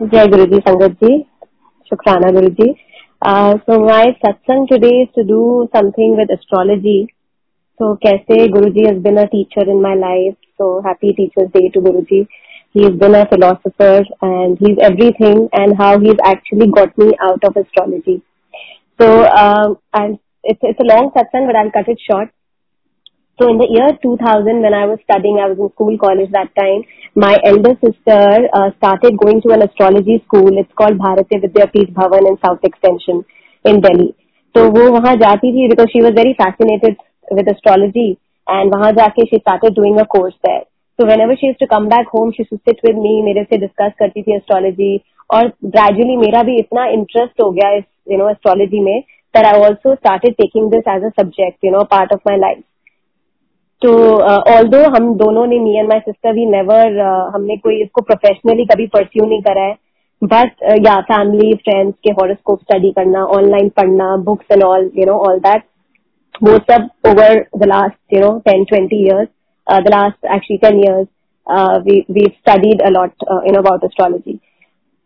Jai Guruji Sangatji, Shukrana Guruji. Uh, so my satsang today is to do something with astrology. So Kaise Guruji has been a teacher in my life. So happy Teacher's Day to Guruji. He's been a philosopher and he's everything and how he's actually got me out of astrology. So um, and it's it's a long satsang, but I'll cut it short. So in the year 2000, when I was studying, I was in school, college that time. My elder sister uh, started going to an astrology school. It's called Bharatiya Vidyapeeth Bhavan in South Extension in Delhi. So वो वहाँ जाती थी because she was very fascinated with astrology and वहाँ जाके she started doing a course there. So whenever she used to come back home, she used to sit with me, मेरे से discuss करती थी astrology और gradually मेरा भी इतना interest हो गया इस you know astrology में that I also started taking this as a subject, you know, part of my life. तो ऑल दो हम दोनों ने me and my sister we never हमने कोई इसको प्रोफेशनली कभी परस्यू नहीं करा है। बट या फैमिली फ्रेंड्स के हॉरोस्कोप स्टडी करना ऑनलाइन पढ़ना books and all you know all that वो सब over the last you know ten twenty years the last actually ten years we studied a lot in about astrology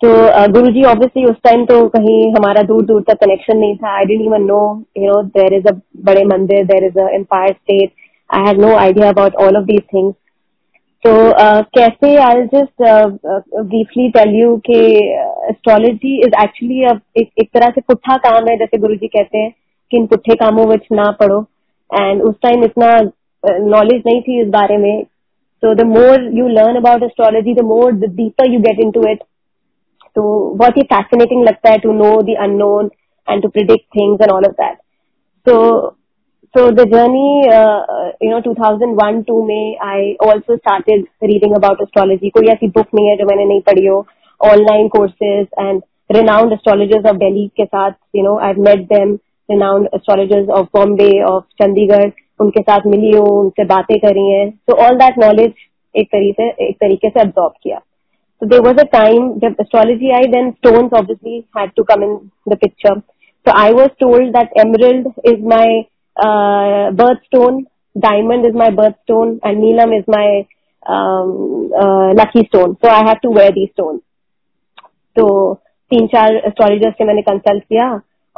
तो Guru ji obviously उस time तो कहीं हमारा दूर दूर तक कनेक्शन नहीं था। I didn't even know you know there is a बड़े मंदिर there is a Empire State Had no idea about all of these things. So uh, कैसे uh, uh, briefly tell you कि is actually a, एक, तरह से पुट्ठा काम है जैसे गुरुजी कहते हैं कि इन पुट्ठे कामों में ना पढ़ो एंड उस टाइम इतना नॉलेज नहीं थी इस बारे में so the more you learn about astrology the more the deeper you get into it तो बहुत ही fascinating लगता है to know the unknown and to predict things and all of that so The journey, uh, you know, 2001 2 में I also started reading about astrology. कोई ऐसी book नहीं है जो मैंने नहीं पढ़ी हो. Online courses and renowned astrologers of Delhi के साथ, you know, I've met them. Renowned astrologers of Bombay, of Chandigarh, उनके साथ मिली हूँ, उनसे बातें करी हैं. So all that knowledge एक तरीके से एक तरीके से absorb किया. So there was a time जब astrology आई, then stones obviously had to come in the picture. So I was told that emerald is my uh, birthstone, diamond is my birthstone, and Neelam is my um, uh, lucky stone. So I have to wear these stones. तो तीन चार astrologer से मैंने consult किया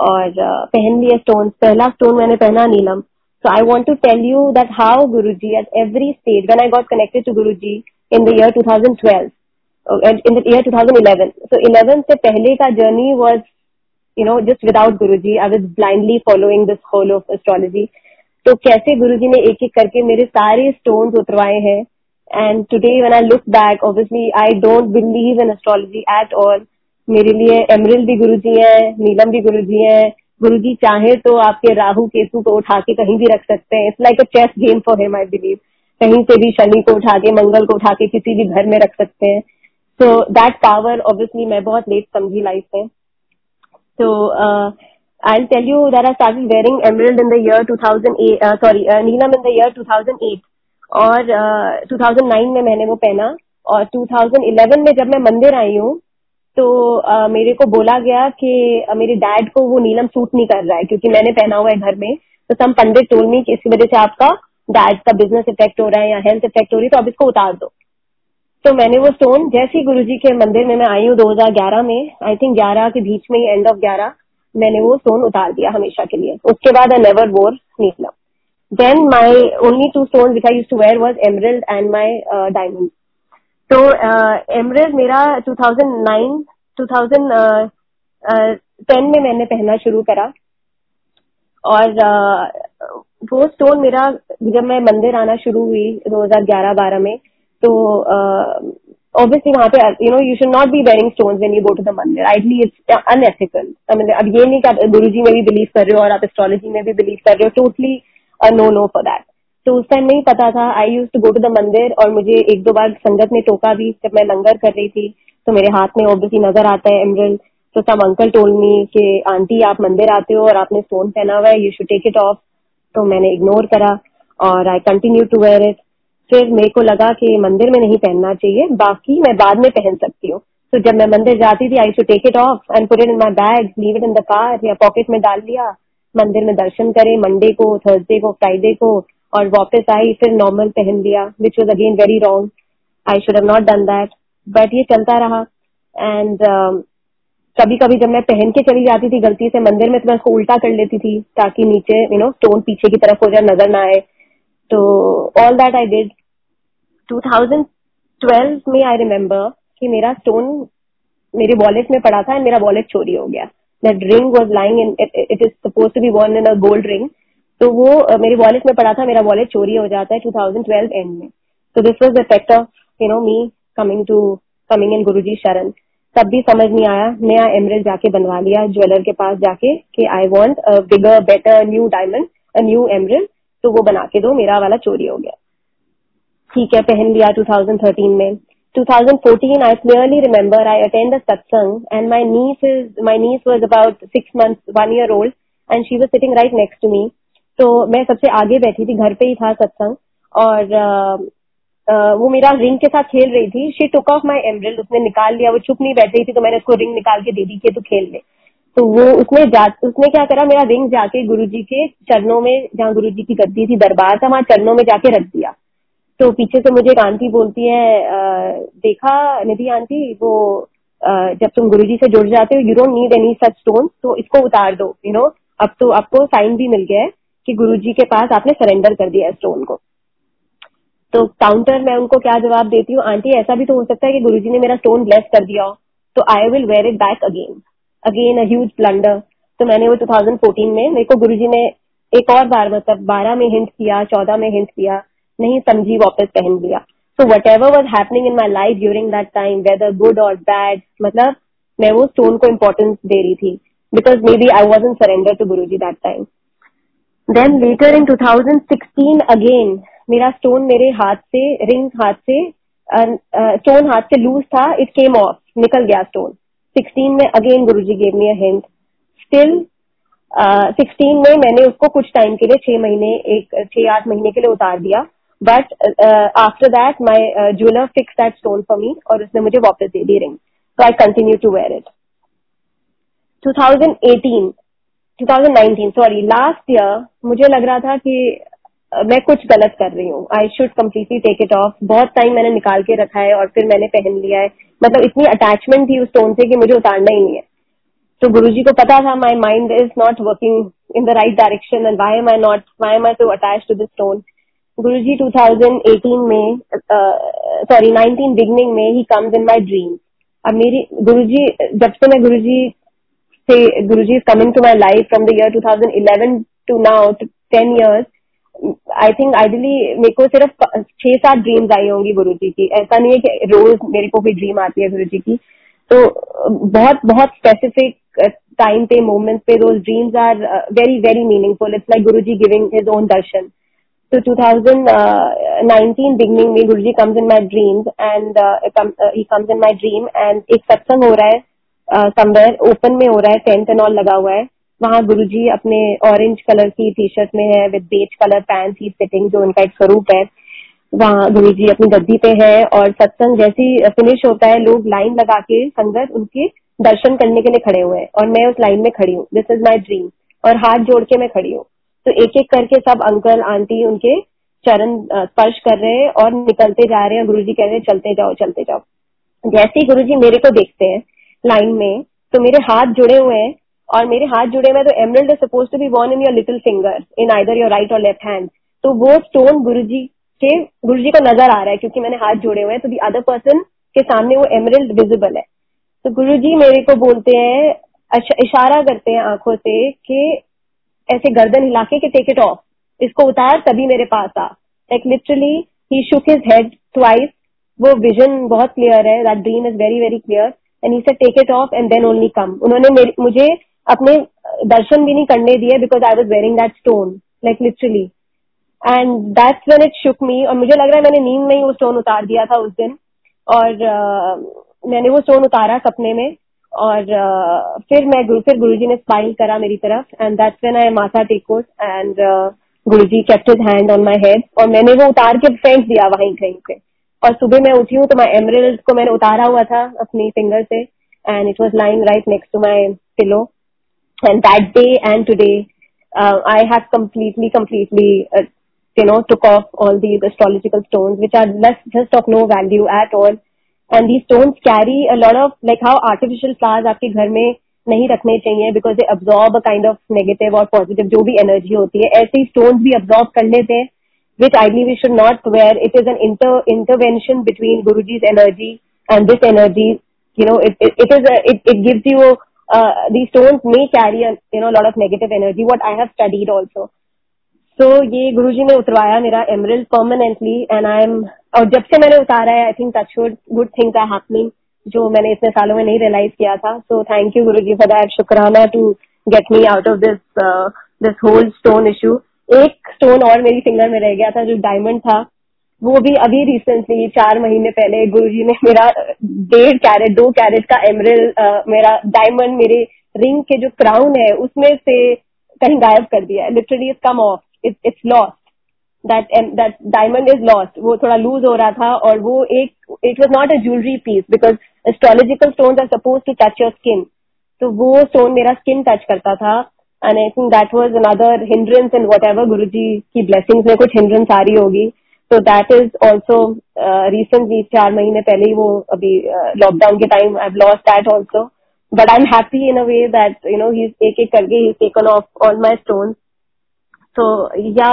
और uh, पहन लिए stone पहला स्टोन मैंने पहना नीलम So I want to tell you that how Guruji at every stage, when I got connected to Guruji in the year 2012, in the year 2011, so 11 से पहले का journey was you know, just without Guruji, I was blindly following this whole of astrology. तो कैसे गुरुजी ने एक एक करके मेरे सारे स्टोन्स उतरवाए हैं? And today when I look back obviously I don't believe in astrology at all मेरे लिए एमरिल भी गुरुजी हैं नीलम भी गुरुजी हैं. गुरुजी चाहे तो आपके राहु केतु को उठा के कहीं भी रख सकते हैं. It's like a chess game for him I believe कहीं से भी शनि को उठा के मंगल को उठा के किसी भी घर में रख सकते हैं. सो दैट पावर ऑब्वियसली मैं बहुत लेट समझी लाइफ में. So uh, I'll tell you that I started wearing emerald in the year 2008. Uh, sorry, uh, Neelam in the year 2008 और uh, 2009 में मैंने वो पहना और 2011 में जब मैं मंदिर आई हूँ तो uh, मेरे को बोला गया कि uh, मेरे डैड को वो नीलम सूट नहीं कर रहा है क्योंकि मैंने पहना हुआ है घर में तो सम पंडित टोल मी कि इसकी वजह से आपका डैड का बिज़नेस इफ़ेक्ट हो रहा है या हेल्थ इफ़ेक्ट हो रही है तो आप इसको उतार दो तो मैंने वो स्टोन जैसे ही गुरु के मंदिर में मैं आई हूँ 2011 में आई थिंक 11 के बीच में ही एंड ऑफ़ 11 मैंने वो स्टोन उतार दिया हमेशा के लिए। उसके बाद I never wore Neelam then my only two stone which I used to wear was emerald and my diamond तो एमरल्ड uh, मेरा 2009 2010 uh, में मैंने पहनना शुरू करा। और uh, वो स्टोन मेरा जब मैं मंदिर आना शुरू हुई 2011-12 में तो ऑब्वियसली वहाँ पे you know you should not be wearing stones when you go to the मंदिर आइडली इट्स अनएथिकल अब ये नहीं कि आप गुरु जी में भी बिलीव कर रहे हो और आप एस्ट्रोलॉजी में भी बिलीव कर रहे हो. Totally no no for that तो उस टाइम नहीं पता था. I used to go to the मंदिर और मुझे एक दो बार संगत ने टोका भी जब मैं लंगर कर रही थी. तो मेरे हाथ में ऑब्वियसली नज़र आता है एमरल तो सब अंकल टोल मी कि, आंटी, आप मंदिर आते हो और आपने स्टोन पहना हुआ है. You should take it off तो मैंने इग्नोर करा और I continue to wear it फिर मेरे को लगा कि मंदिर में नहीं पहनना चाहिए। बाकी मैं बाद में पहन सकती हूँ। तो जब मैं मंदिर जाती थी I should take it off and put it in my bag leave it in the car या पॉकेट में डाल लिया। मंदिर में दर्शन करे मंडे को थर्सडे को फ्राइडे को और वापस आई फिर नॉर्मल पहन लिया which was again very wrong I should have not done that but ये चलता रहा। एंड uh, कभी कभी जब मैं पहन के चली जाती थी गलती से मंदिर में तो मैं उसको उल्टा कर लेती थी ताकि नीचे यू नो स्टोन पीछे की तरफ़ हो जाए नज़र ना आए। तो ऑल दैट आई डिड 2012 में आई रिमेम्बर कि मेरा स्टोन मेरे वॉलेट में पड़ा था एंड मेरा वॉलेट चोरी हो गया। That ring was lying in it is suppose to be worn in a gold ring तो वो uh, मेरे वॉलेट में पड़ा था मेरा वॉलेट चोरी हो जाता है 2012 एंड में। तो this was the effect of you know me coming to coming in Guru ji शरण तब भी समझ नहीं आया नया एमरल जाके बनवा लिया ज्वेलर के पास जाके कि I want bigger better new diamond new emerald तो वो बना के दो मेरा वाला चोरी हो गया। ठीक है, पहन लिया 2013 में। 2014 I clearly remember, I attend a satsang and my niece is, my niece was about six months, one year old and she was sitting right next to me. तो मैं सबसे आगे बैठी थी, घर पे ही था सत्संग और वो मेरा रिंग के साथ खेल रही थी। She took off my emerald उसने निकाल लिया, वो चुप नहीं बैठ रही थी तो मैंने उसको रिंग निकाल के दे दी कि तू खेल ले। तो वो उसने जा, उसने क्या करा, मेरा रिंग जाके गुरुजी के चरणों में, जहाँ गुरुजी की गद्दी थी, दरबार था, वहाँ चरणों में जाके रख दिया। तो पीछे से मुझे एक आंटी बोलती है देखा निधि आंटी, वो जब तुम गुरुजी से जुड़ जाते हो you don't need any such stone तो इसको उतार दो यू नो अब तो आपको साइन भी मिल गया है कि गुरुजी के पास आपने सरेंडर कर दिया स्टोन को. तो काउंटर में उनको क्या जवाब देती हूँ, आंटी, ऐसा भी तो हो सकता है कि गुरुजी ने मेरा स्टोन ब्लेस कर दिया हो तो I will wear it back again again a huge blunder तो मैंने वो 2014 में, मेरे को गुरुजी ने एक और बार मतलब 12 में हिंट किया 14 में हिंट किया नहीं, समझी वापस पहन लिया। So whatever was happening in my life during that time whether good और बैड मतलब मैं वो स्टोन को इम्पोर्टेंस दे रही थी। Because maybe I was in surrender to Guru ji that time then later in 2016 again मेरा स्टोन मेरे हाथ से रिंग हाथ से स्टोन हाथ से लूज था इट केम ऑफ़ निकल गया स्टोन 16 में again Guru ji gave me hint still sixteen में मैंने उसको कुछ टाइम के लिए छह महीने, एक, छह, आठ महीने के लिए उतार दिया। But after that my jeweller fix that stone for me और उसने मुझे वापस दे दी ring so I continue to wear it 2018 2019 sorry last year मुझे लग रहा था कि मैं कुछ गलत कर रही हूँ. I should completely take it off बहुत टाइम मैंने निकाल के रखा है और फिर मैंने पहन लिया है. मतलब इतनी अटैचमेंट थी उस स्टोन से कि मुझे उतारना ही नहीं है. तो गुरु जी को पता था my mind is not working in the right direction and why am I not why am I to attach to the stone Guru ji 2018 में सॉरी uh, 19 बिगनिंग में ही कम्स इन माई ड्रीम अब मेरी गुरु जी जब से मैं गुरु जी से Guru ji coming to my life from the year 2011 to now ten years I think ideally मेरे को सिर्फ़ छह सात ड्रीम्स आई होंगी गुरु जी की। ऐसा नहीं है कि रोज मेरे को भी ड्रीम आती है गुरु जी की। तो बहुत बहुत स्पेसिफिक टाइम पे मोमेंट्स पे those dreams are very very meaningful it's like Guru ji giving his own darshan तो 2019 बिगनिंग में Guru ji comes in my dreams and he comes in my dream and एक सत्संग हो रहा है uh, open में हो रहा है टेंट एंड ऑल लगा हुआ है। वहाँ गुरु जी अपने ऑरेंज कलर की टी शर्ट में है विद बेच कलर पैंट ही सिटिंग जो उनका एक स्वरूप है। वहाँ गुरु जी अपनी गद्दी पे है और सत्संग जैसी फिनिश होता है लोग लाइन लगा के संगत उनके दर्शन करने के लिए खड़े हुए हैं। और मैं उस लाइन में खड़ी हूँ। दिस इज़ माई ड्रीम और हाथ जोड़ के मैं खड़ी हूँ। तो एक एक करके सब अंकल, आंटी उनके चरण स्पर्श कर रहे हैं और निकलते जा रहे हैं। गुरु जी कह रहे हैं, चलते जाओ चलते जाओ। जैसे ही गुरु जी मेरे को देखते हैं लाइन में तो मेरे हाथ जुड़े हुए हैं और मेरे हाथ जुड़े हुए तो emerald is suppose to be worn in your little finger in either your right और लेफ़्ट हैंड तो वो स्टोन गुरु जी के गुरु जी को नज़र आ रहा है क्योंकि मैंने हाथ जोड़े हुए हैं तो दी अदर पर्सन के सामने वो एमरल्ड विजिबल है। तो गुरु जी मेरे को बोलते हैं इशारा करते हैं आँखों से कि ऐसे गर्दन हिला के टेक इट ऑफ़ इसको उतार तभी मेरे पास आ। Like literally he shook his head twice वो विजन बहुत क्लियर है। That dream is very very clear and he say take it off and then only come उन्होंने मुझे अपने दर्शन भी नहीं करने दिए because I was wearing that stone like literally and that's when it shook me और मुझे लग रहा है मैंने नींद में ही वो स्टोन उतार दिया था उस दिन। और uh, मैंने वो स्टोन उतारा सपने में। और फिर मैं गुरु फिर गुरु ने स्माइल करा मेरी तरफ़ एंड दैट्स वेन आई माथा टेकोस and Guru ji his hand on my head और मैंने वो उतार के फेंक दिया वहीं कहीं पे और सुबह मैं उठी हूँ तो मैं एमरल्ड को मैंने उतारा हुआ था अपनी फिंगर से and it was lying right next to my pillow and that day and today I have completely completely you know, took off all these astrological stones, which are less just of no value at all. And the stones carry a lot of like how artificial flowers आपके घर में नहीं रखने चाहिए because they absorb a kind of negative और positive जो भी energy होती है ऐसे ही स्टोन्स भी अब्जॉर्ब कर लेते हैं which ideally we should not wear. It is an inter intervention between Guruji's energy and this energy. You know, it it, it is a it, it gives you uh, these stones may carry a you know a lot of negative energy. What I have studied also. So ये गुरुजी ने उतरवाया मेरा emerald permanently and I am और जब से मैंने उतारा है I think touch good things are happening जो मैंने इतने सालों में नहीं रियलाइज़ किया था। So thank you Guru ji for that शुक्राना to get me out of this this whole stone issue एक स्टोन और मेरी फिंगर में रह गया था जो डायमंड था। वो भी अभी रिसेंटली चार महीने पहले गुरुजी ने मेरा डेढ़ कैरेट दो कैरेट का एमरल मेरा डायमंड मेरे रिंग के जो क्राउन है, उसमें से कहीं गायब कर दिया है। Literally it's come off it's lost that that diamond is lost वो थोड़ा लूज हो रहा था और वो एक it was not a jewellery piece because astrological stone are suppose to touch your skin तो वो स्टोन मेरा स्किन टच करता था and I think that was another hindrance in whatever Guru ji की ब्लेसिंग में कुछ हिंड्रेंस आ रही होगी. तो दैट इज़ ऑल्सो रिसेंटली चार महीने पहले ही वो अभी लॉकडाउन के time I lost that also but I am happy in a way that you know he एक एक करके he taken off all my stone तो yeah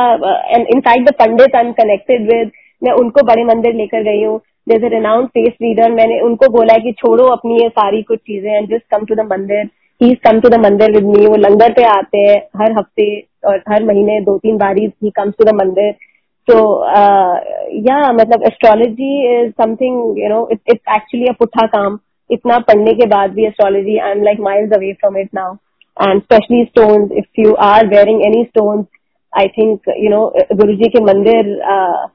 and fact the pandit I am connected with मैं उनको बड़े मंदिर लेकर गई हूँ। A renowned face reader, मैंने उनको बोला है कि छोड़ो अपनी ये सारी कुछ चीज़ें and just come to the mandir. He come to the mandir with me वो लंगर पे आते हैं हर हफ़्ते और हर महीने दो तीन बार he comes to the mandir. तो या मतलब astrology is something you know it's actually a पुट्ठा काम। इतना पढ़ने के बाद भी astrology I am like miles away from it now and specially stones if you are wearing any stones I think you know Guru ji के मंदिर uh,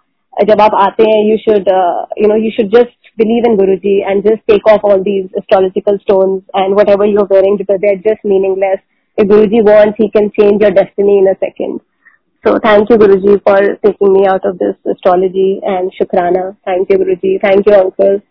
जब आप आते हैं you should uh, you know you should just believe in Guruji and just take off all these astrological stones and whatever you're wearing because they're just meaningless. If Guruji wants, he can change your destiny in a second. So thank you, Guruji, for taking me out of this astrology and Shukrana. Thank you, Guruji. Thank you, Uncle.